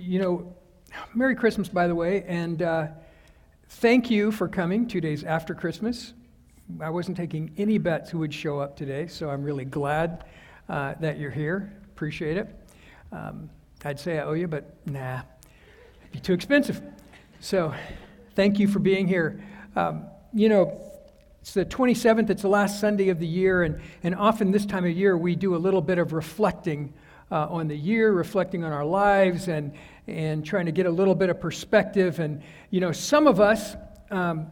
you know, Merry Christmas, by the way, and uh, thank you for coming two days after Christmas. I wasn't taking any bets who would show up today, so I'm really glad uh, that you're here. Appreciate it. Um, I'd say I owe you, but nah, it'd be too expensive. So thank you for being here. Um, you know, it's the 27th, it's the last Sunday of the year, and, and often this time of year we do a little bit of reflecting uh, on the year, reflecting on our lives, and, and trying to get a little bit of perspective. And, you know, some of us um,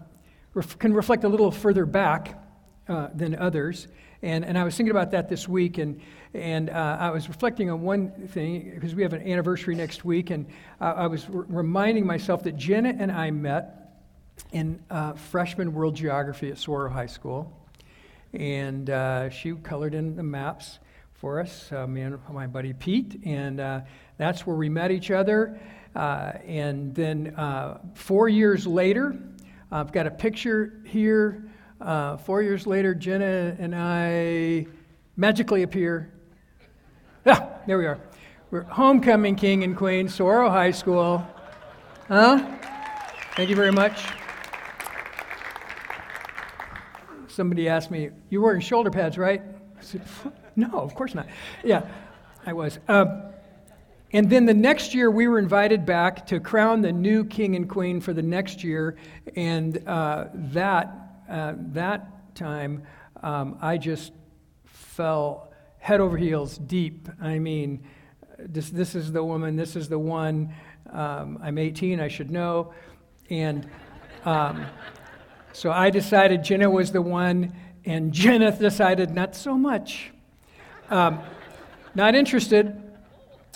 ref- can reflect a little further back uh, than others. And, and I was thinking about that this week, and, and uh, I was reflecting on one thing because we have an anniversary next week, and uh, I was reminding myself that Jenna and I met in uh, freshman world geography at Saguaro High School, and uh, she colored in the maps for us, uh, me and my buddy Pete, and uh, that's where we met each other. Uh, and then uh, four years later, I've got a picture here. Uh, four years later, Jenna and I magically appear. Ah, there we are. We're homecoming king and queen, Saguaro High School. Huh? Thank you very much. Somebody asked me, You're wearing shoulder pads, right? I said, No, of course not. Yeah, I was. Uh, and then the next year, we were invited back to crown the new king and queen for the next year. And uh, that, uh, that time, um, I just fell head over heels deep. I mean, this, this is the woman, this is the one. Um, I'm 18, I should know. And um, so I decided Jenna was the one, and Jenna decided not so much. Um, not interested.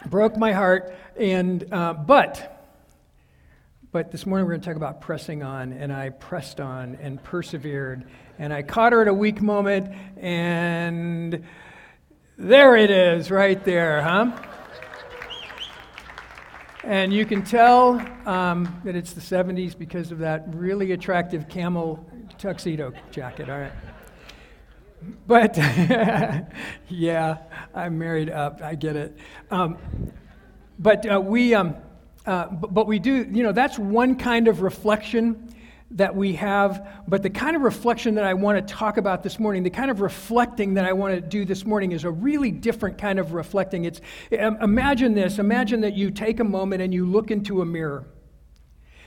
Broke my heart. And, uh, but, but this morning we're going to talk about pressing on. And I pressed on and persevered. And I caught her at a weak moment. And there it is, right there, huh? And you can tell um, that it's the 70s because of that really attractive camel tuxedo jacket, all right? But yeah, I'm married up. I get it. Um, but uh, we, um, uh, but, but we do. You know, that's one kind of reflection that we have. But the kind of reflection that I want to talk about this morning, the kind of reflecting that I want to do this morning, is a really different kind of reflecting. It's imagine this. Imagine that you take a moment and you look into a mirror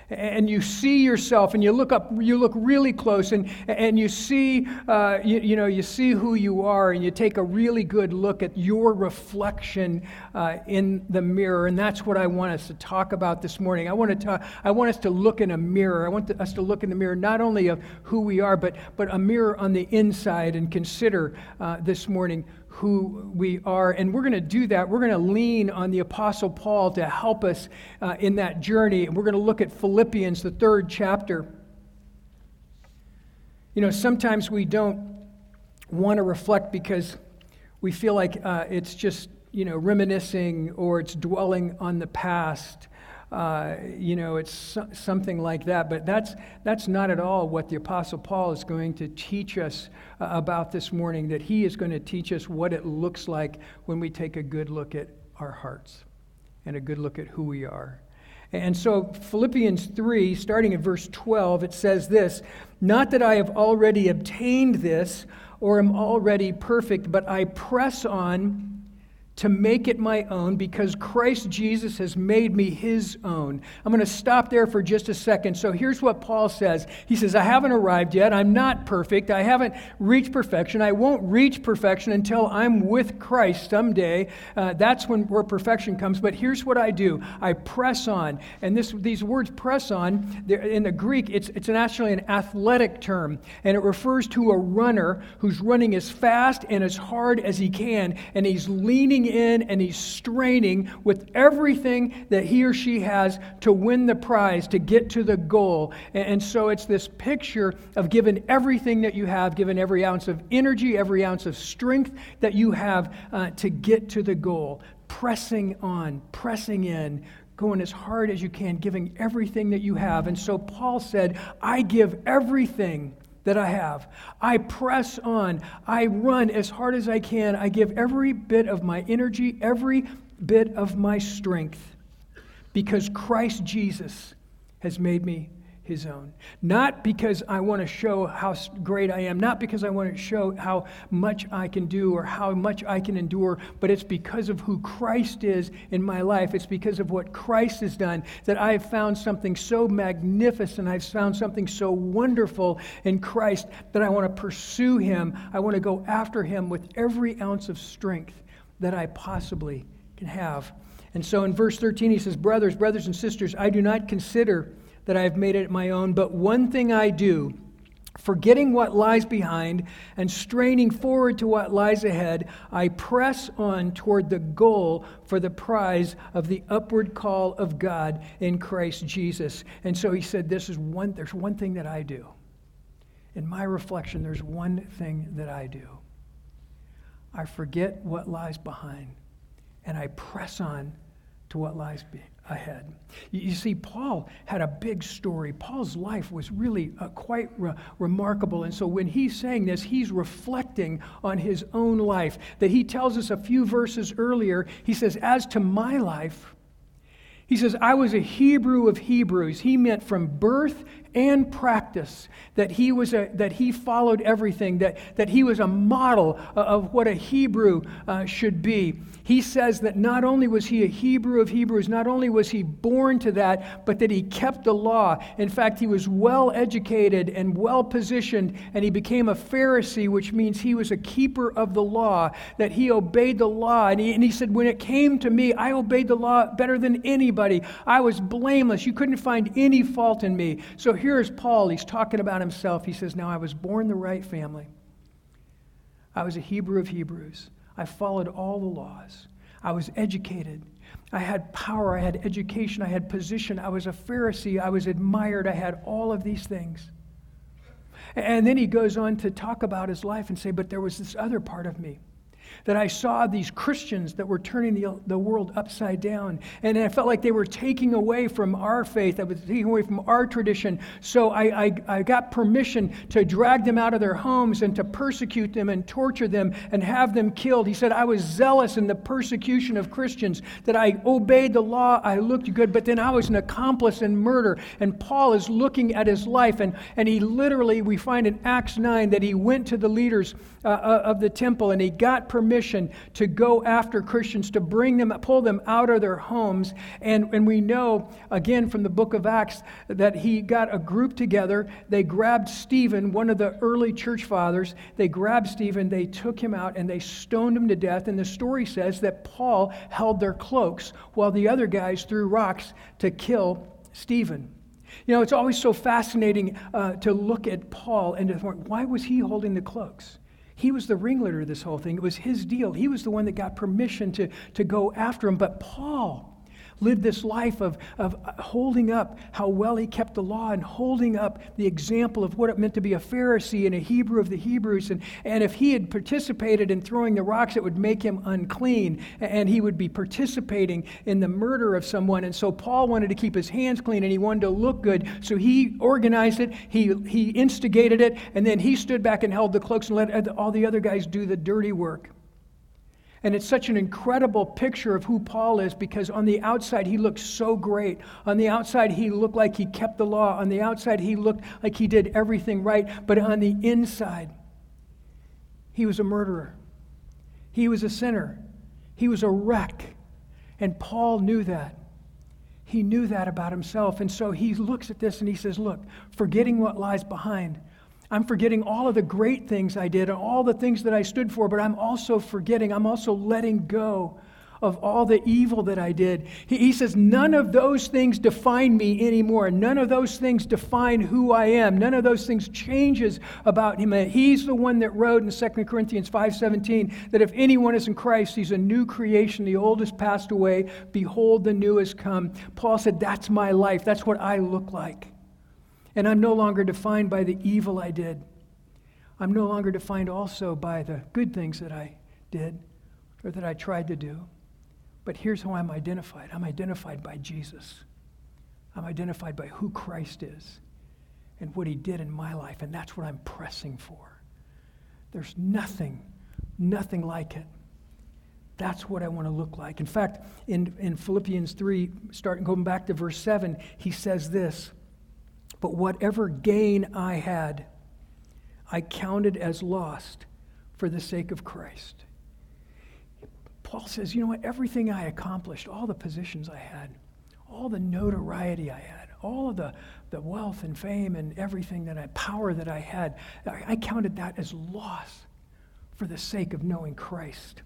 and you see yourself and you look up you look really close and, and you see uh, you, you, know you see who you are and you take a really good look at your reflection uh, in the mirror and that's what i want us to talk about this morning. I want to talk, i want us to look in a mirror. I want to, us to look in the mirror not only of who we are but but a mirror on the inside and consider uh, this morning who we are. And we're going to do that. We're going to lean on the Apostle Paul to help us uh, in that journey. And we're going to look at Philippians, the third chapter. You know, sometimes we don't want to reflect because we feel like uh, it's just, you know, reminiscing or it's dwelling on the past. Uh, you know, it's so, something like that. But that's, that's not at all what the Apostle Paul is going to teach us uh, about this morning, that he is going to teach us what it looks like when we take a good look at our hearts and a good look at who we are. And so, Philippians 3, starting at verse 12, it says this Not that I have already obtained this or am already perfect, but I press on to make it my own because Christ Jesus has made me his own. I'm going to stop there for just a second. So here's what Paul says He says, I haven't arrived yet. I'm not perfect. I haven't reached perfection. I won't reach perfection until I'm with Christ someday. Uh, that's when where perfection comes. But here's what I do I press on. And this, these words press on, in the Greek, it's, it's actually an athletic term. And it refers to a runner who's running as fast and as hard as he can. And he's leaning in and he's straining with everything that he or she has to win the prize, to get to the goal. And, so it's this picture of giving everything that you have, giving every ounce of energy, every ounce of strength that you have uh, to get to the goal. Pressing on, pressing in, going as hard as you can, giving everything that you have. And so Paul said, I give everything that I have. I press on. I run as hard as I can. I give every bit of my energy, every bit of my strength. because Christ Jesus has made me his own. Not because I want to show how great I am, not because I want to show how much I can do or how much I can endure, but it's because of who Christ is in my life. It's because of what Christ has done that I have found something so magnificent. I've found something so wonderful in Christ that I want to pursue him. I want to go after him with every ounce of strength that I possibly can have. And so in verse 13, he says, Brothers, brothers and sisters, I do not consider that I have made it my own, but one thing I do, forgetting what lies behind and straining forward to what lies ahead, I press on toward the goal for the prize of the upward call of God in Christ Jesus. And so he said, This is one, there's one thing that I do. In my reflection, there's one thing that I do. I forget what lies behind and I press on to what lies behind ahead. You see, Paul had a big story. Paul's life was really uh, quite re- remarkable. And so when he's saying this, he's reflecting on his own life. That he tells us a few verses earlier, he says, As to my life, he says, I was a Hebrew of Hebrews. He meant from birth and practice that he was a, that he followed everything that, that he was a model of what a hebrew uh, should be he says that not only was he a Hebrew of Hebrews, not only was he born to that, but that he kept the law. In fact, he was well educated and well positioned, and he became a Pharisee, which means he was a keeper of the law, that he obeyed the law. And he, and he said, When it came to me, I obeyed the law better than anybody. I was blameless. You couldn't find any fault in me. So here's Paul. He's talking about himself. He says, Now I was born the right family. I was a Hebrew of Hebrews. I followed all the laws. I was educated. I had power. I had education. I had position. I was a Pharisee. I was admired. I had all of these things. And then he goes on to talk about his life and say, But there was this other part of me that I saw these Christians that were turning the, the world upside down. And I felt like they were taking away from our faith, that was taking away from our tradition. So I, I, I got permission to drag them out of their homes and to persecute them and torture them and have them killed. He said, I was zealous in the persecution of Christians, that I obeyed the law, I looked good, but then I was an accomplice in murder. And Paul is looking at his life, and, and he literally, we find in Acts 9 that he went to the leaders uh, uh of the temple and he got permission to go after Christians, to bring them, pull them out of their homes. And, and we know, again, from the book of Acts, that he got a group together. They grabbed Stephen, one of the early church fathers. They grabbed Stephen, they took him out, and they stoned him to death. And the story says that Paul held their cloaks while the other guys threw rocks to kill Stephen. You know, it's always so fascinating uh, to look at Paul and to think, why was he holding the cloaks? He was the ringleader of this whole thing. It was his deal. He was the one that got permission to, to go after him. But Paul, lived this life of, of holding up how well he kept the law and holding up the example of what it meant to be a Pharisee and a Hebrew of the Hebrews. And, and if he had participated in throwing the rocks, it would make him unclean, and he would be participating in the murder of someone. And so Paul wanted to keep his hands clean and he wanted to look good. So he organized it, he, he instigated it, and then he stood back and held the cloaks and let all the other guys do the dirty work. And it's such an incredible picture of who Paul is because on the outside he looked so great. On the outside he looked like he kept the law. On the outside he looked like he did everything right. But on the inside, he was a murderer. He was a sinner. He was a wreck. And Paul knew that. He knew that about himself. And so he looks at this and he says, Look, forgetting what lies behind, I'm forgetting all of the great things I did and all the things that I stood for, but I'm also forgetting, I'm also letting go of all the evil that I did. He, he, says, None of those things define me anymore. None of those things define who I am. None of those things changes about him. He's the one that wrote in 2 Corinthians 5.17 that if anyone is in Christ, he's a new creation. The old has passed away. Behold, the new has come. Paul said, That's my life. That's what I look like. And I'm no longer defined by the evil I did. I'm no longer defined also by the good things that I did or that I tried to do. But here's how I'm identified I'm identified by Jesus. I'm identified by who Christ is and what he did in my life, and that's what I'm pressing for. There's nothing, nothing like it. That's what I want to look like. In fact, in, in Philippians 3, starting going back to verse 7, he says this But whatever gain I had, I counted as lost for the sake of Christ. Paul says, you know what? Everything I accomplished, all the positions I had, all the notoriety I had, all of the, the wealth and fame and everything that I, power that I had, I, I counted that as loss for the sake of knowing Christ.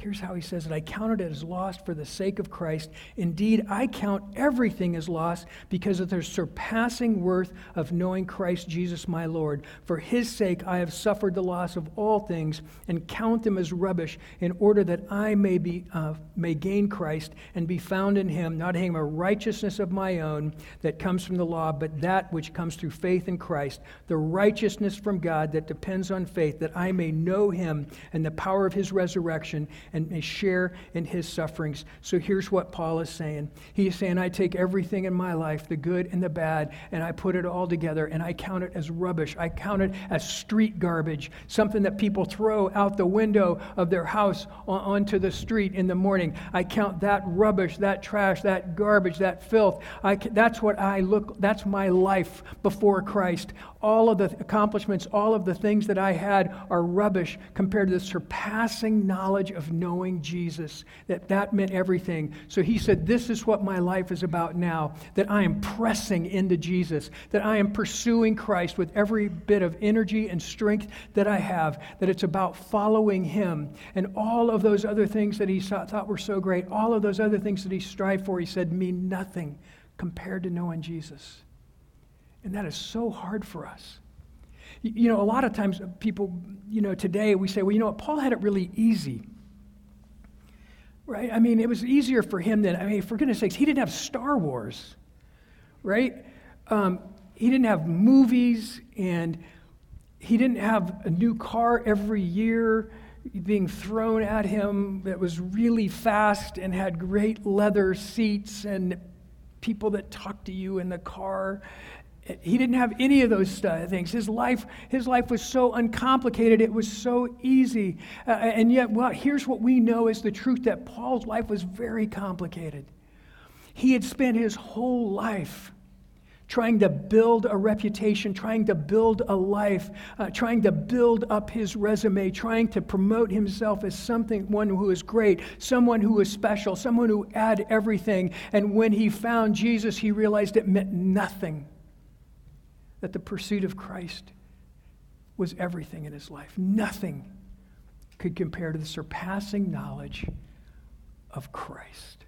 Here's how he says it I counted it as lost for the sake of Christ. Indeed, I count everything as lost because of the surpassing worth of knowing Christ Jesus my Lord. For his sake, I have suffered the loss of all things and count them as rubbish in order that I may, be, uh, may gain Christ and be found in him, not having a righteousness of my own that comes from the law, but that which comes through faith in Christ, the righteousness from God that depends on faith, that I may know him and the power of his resurrection and may share in his sufferings. So here's what Paul is saying He's saying, I take everything in my life, the good and the bad, and I put it all together and I count it as rubbish. I count it as street garbage, something that people throw out the window of their house onto the street in the morning. I count that rubbish, that trash, that garbage, that filth. I, that's what I look, that's my life before Christ. All of the accomplishments, all of the things that I had are rubbish compared to the surpassing knowledge of knowing Jesus, that that meant everything. So he said, This is what my life is about now, that I am pressing into Jesus, that I am pursuing Christ with every bit of energy and strength that I have, that it's about following him. And all of those other things that he thought were so great, all of those other things that he strived for, he said, mean nothing compared to knowing Jesus. And that is so hard for us. You know, a lot of times people, you know, today we say, well, you know what, Paul had it really easy. Right? I mean, it was easier for him than, I mean, for goodness sakes, he didn't have Star Wars, right? Um, he didn't have movies and he didn't have a new car every year being thrown at him that was really fast and had great leather seats and people that talked to you in the car he didn't have any of those things. His life, his life was so uncomplicated. It was so easy. Uh, and yet, well, here's what we know is the truth that Paul's life was very complicated. He had spent his whole life trying to build a reputation, trying to build a life, uh, trying to build up his resume, trying to promote himself as something, one who is great, someone who is special, someone who had everything. And when he found Jesus, he realized it meant nothing that the pursuit of Christ was everything in his life. Nothing could compare to the surpassing knowledge of Christ.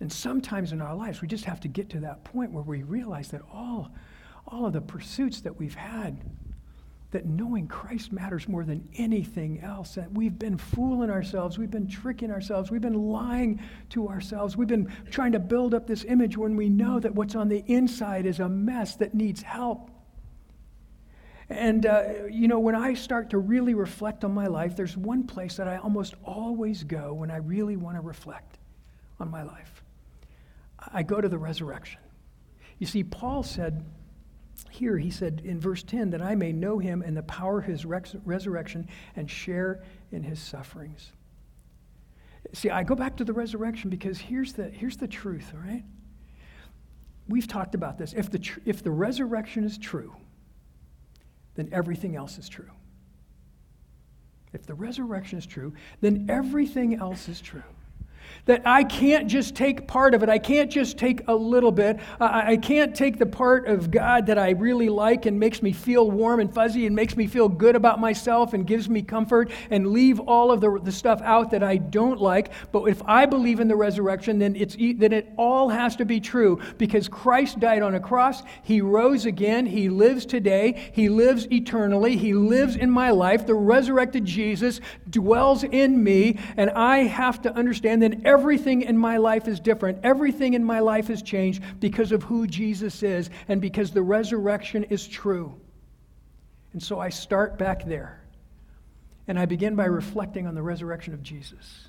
And sometimes in our lives, we just have to get to that point where we realize that all, all of the pursuits that we've had that knowing Christ matters more than anything else. That we've been fooling ourselves, we've been tricking ourselves, we've been lying to ourselves, we've been trying to build up this image when we know that what's on the inside is a mess that needs help. And, uh, you know, when I start to really reflect on my life, there's one place that I almost always go when I really want to reflect on my life. I go to the resurrection. You see, Paul said, here he said in verse 10 that I may know him and the power of his res- resurrection and share in his sufferings. See, I go back to the resurrection because here's the, here's the truth, all right? We've talked about this. If the, tr- if the resurrection is true, then everything else is true. If the resurrection is true, then everything else is true. That I can't just take part of it. I can't just take a little bit. I, I can't take the part of God that I really like and makes me feel warm and fuzzy and makes me feel good about myself and gives me comfort and leave all of the, the stuff out that I don't like. But if I believe in the resurrection, then, it's, then it all has to be true because Christ died on a cross. He rose again. He lives today. He lives eternally. He lives in my life. The resurrected Jesus dwells in me. And I have to understand that everything in my life is different. Everything in my life has changed because of who Jesus is and because the resurrection is true. And so I start back there. And I begin by reflecting on the resurrection of Jesus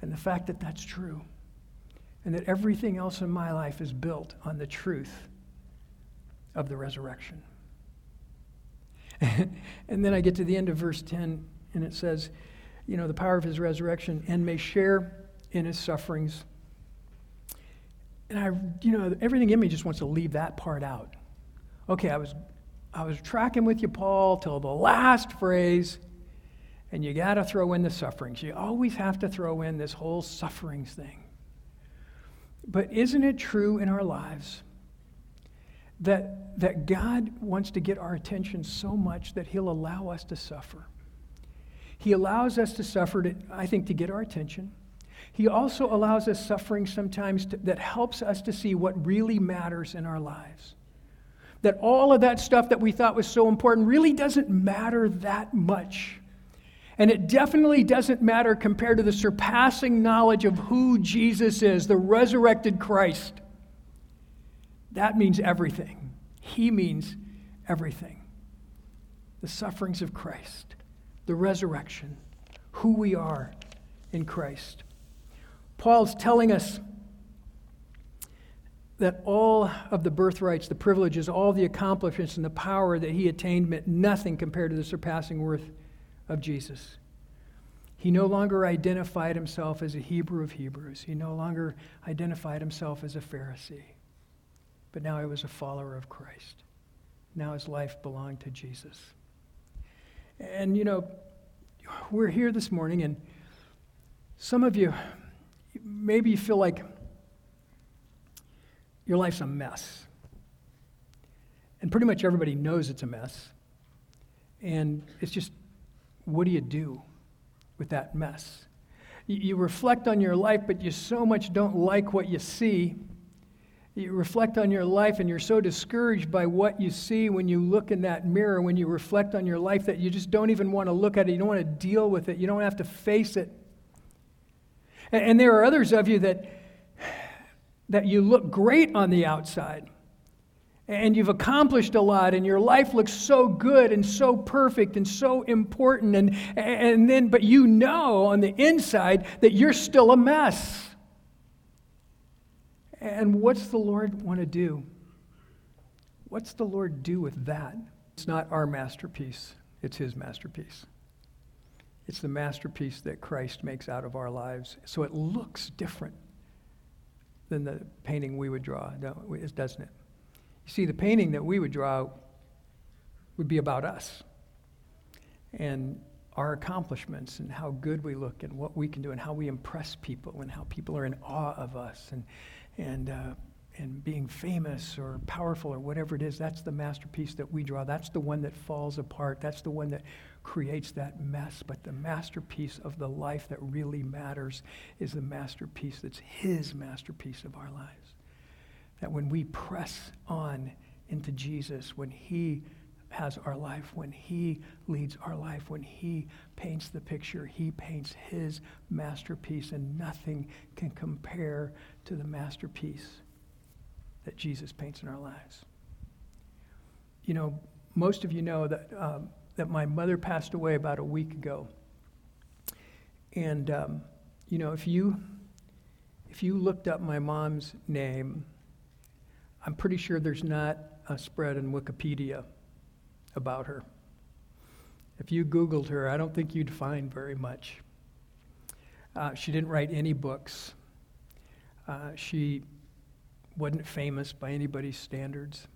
and the fact that that's true. And that everything else in my life is built on the truth of the resurrection. and then I get to the end of verse 10, and it says, you know, the power of his resurrection and may share in his sufferings. And I, you know, everything in me just wants to leave that part out. Okay, I was, I was tracking with you, Paul, till the last phrase, and you got to throw in the sufferings. You always have to throw in this whole sufferings thing. But isn't it true in our lives that, that God wants to get our attention so much that He'll allow us to suffer? He allows us to suffer, to, I think, to get our attention. He also allows us suffering sometimes to, that helps us to see what really matters in our lives. That all of that stuff that we thought was so important really doesn't matter that much. And it definitely doesn't matter compared to the surpassing knowledge of who Jesus is, the resurrected Christ. That means everything. He means everything. The sufferings of Christ the resurrection, who we are in Christ. Paul's telling us that all of the birthrights, the privileges, all the accomplishments, and the power that he attained meant nothing compared to the surpassing worth of Jesus. He no longer identified himself as a Hebrew of Hebrews. He no longer identified himself as a Pharisee. But now he was a follower of Christ. Now his life belonged to Jesus. And, you know, we're here this morning, and some of you, maybe you feel like your life's a mess. And pretty much everybody knows it's a mess. And it's just, what do you do with that mess? You, reflect on your life, but you so much don't like what you see you reflect on your life and you're so discouraged by what you see when you look in that mirror, when you reflect on your life, that you just don't even want to look at it. You don't want to deal with it. You don't have to face it. And, and there are others of you that, that you look great on the outside. And you've accomplished a lot, and your life looks so good and so perfect and so important. And, and then, but you know on the inside that you're still a mess. And what's the Lord want to do? What's the Lord do with that? It's not our masterpiece, it's His masterpiece. It's the masterpiece that Christ makes out of our lives. So it looks different than the painting we would draw, doesn't it? You see, the painting that we would draw would be about us and our accomplishments and how good we look and what we can do and how we impress people and how people are in awe of us and and, uh, and being famous or powerful or whatever it is, that's the masterpiece that we draw. That's the one that falls apart. That's the one that creates that mess. But the masterpiece of the life that really matters is the masterpiece that's His masterpiece of our lives. That when we press on into Jesus, when He has our life, when He leads our life, when He paints the picture, He paints His masterpiece, and nothing can compare to the masterpiece that Jesus paints in our lives. You know, most of you know that, um, that my mother passed away about a week ago. And, um, you know, if you, if you looked up my mom's name, I'm pretty sure there's not a spread in Wikipedia about her. If you Googled her, I don't think you'd find very much. Uh, she didn't write any books. Uh, she wasn't famous by anybody's standards.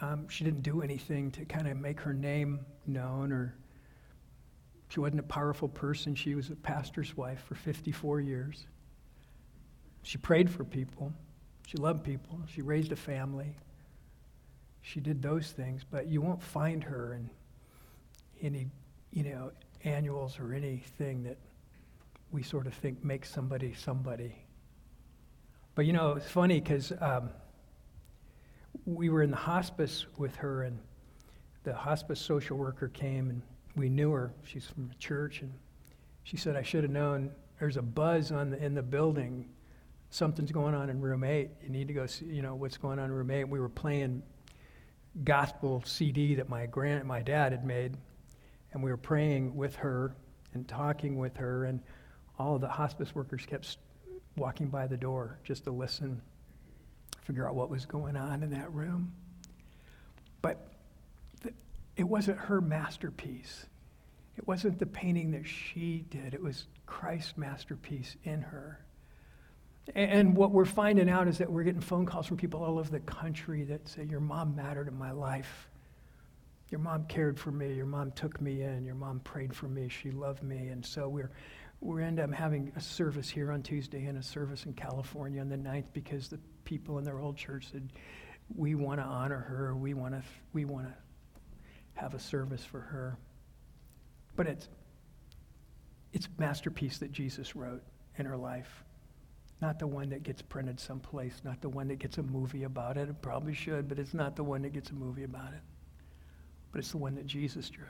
Um, she didn't do anything to kind of make her name known, or she wasn't a powerful person. She was a pastor's wife for 54 years. She prayed for people. She loved people. She raised a family. She did those things, but you won't find her in any, you know, annuals or anything that we sort of think makes somebody somebody. But you know, it's funny because um, we were in the hospice with her, and the hospice social worker came, and we knew her. She's from the church, and she said, "I should have known. There's a buzz on the, in the building. Something's going on in room eight. You need to go see. You know what's going on in room eight. We were playing gospel CD that my grand my dad had made, and we were praying with her and talking with her, and all the hospice workers kept walking by the door just to listen, figure out what was going on in that room. But it wasn't her masterpiece. It wasn't the painting that she did, it was Christ's masterpiece in her. And what we're finding out is that we're getting phone calls from people all over the country that say, Your mom mattered in my life. Your mom cared for me. Your mom took me in. Your mom prayed for me. She loved me. And so we're, we end up having a service here on Tuesday and a service in California on the 9th because the people in their old church said, We want to honor her. We want to, we want to have a service for her. But it's, it's masterpiece that Jesus wrote in her life. Not the one that gets printed someplace, not the one that gets a movie about it. It probably should, but it's not the one that gets a movie about it. But it's the one that Jesus drew.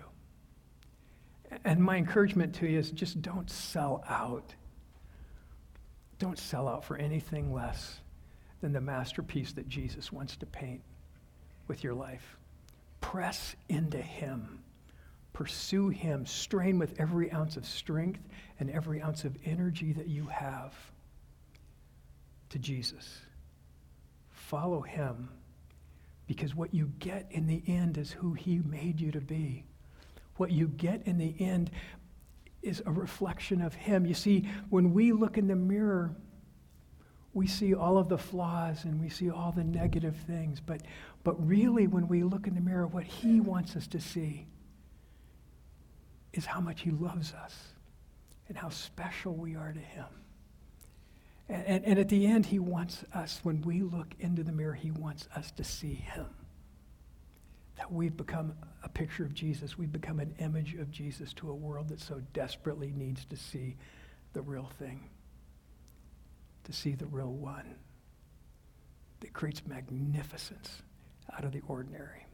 And my encouragement to you is just don't sell out. Don't sell out for anything less than the masterpiece that Jesus wants to paint with your life. Press into Him. Pursue Him. Strain with every ounce of strength and every ounce of energy that you have to Jesus. Follow Him because what you get in the end is who He made you to be. What you get in the end is a reflection of Him. You see, when we look in the mirror, we see all of the flaws and we see all the negative things. But, but really, when we look in the mirror, what He wants us to see is how much He loves us and how special we are to Him. And, and, and, at the end, He wants us, when we look into the mirror, He wants us to see Him. That we've become a picture of Jesus. We've become an image of Jesus to a world that so desperately needs to see the real thing, to see the real one that creates magnificence out of the ordinary.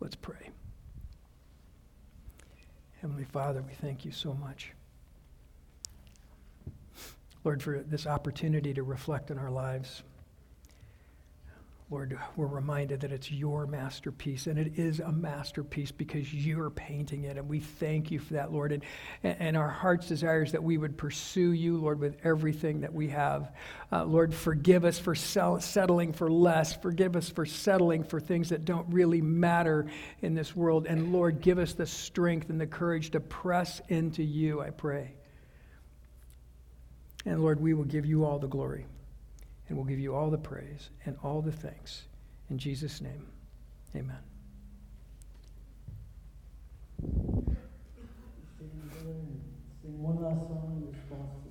Let's pray. Heavenly Father, we thank you so much. Lord, for this opportunity to reflect on our lives. Lord, we're reminded that it's your masterpiece, and it is a masterpiece because you're painting it, and we thank you for that, Lord. And, and our heart's desire is that we would pursue you, Lord, with everything that we have. Uh, Lord, forgive us for sell, settling for less. Forgive us for settling for things that don't really matter in this world. And Lord, give us the strength and the courage to press into you, I pray. And Lord, we will give you all the glory and we'll give you all the praise and all the thanks. In Jesus' name, amen. Sing one last song in response.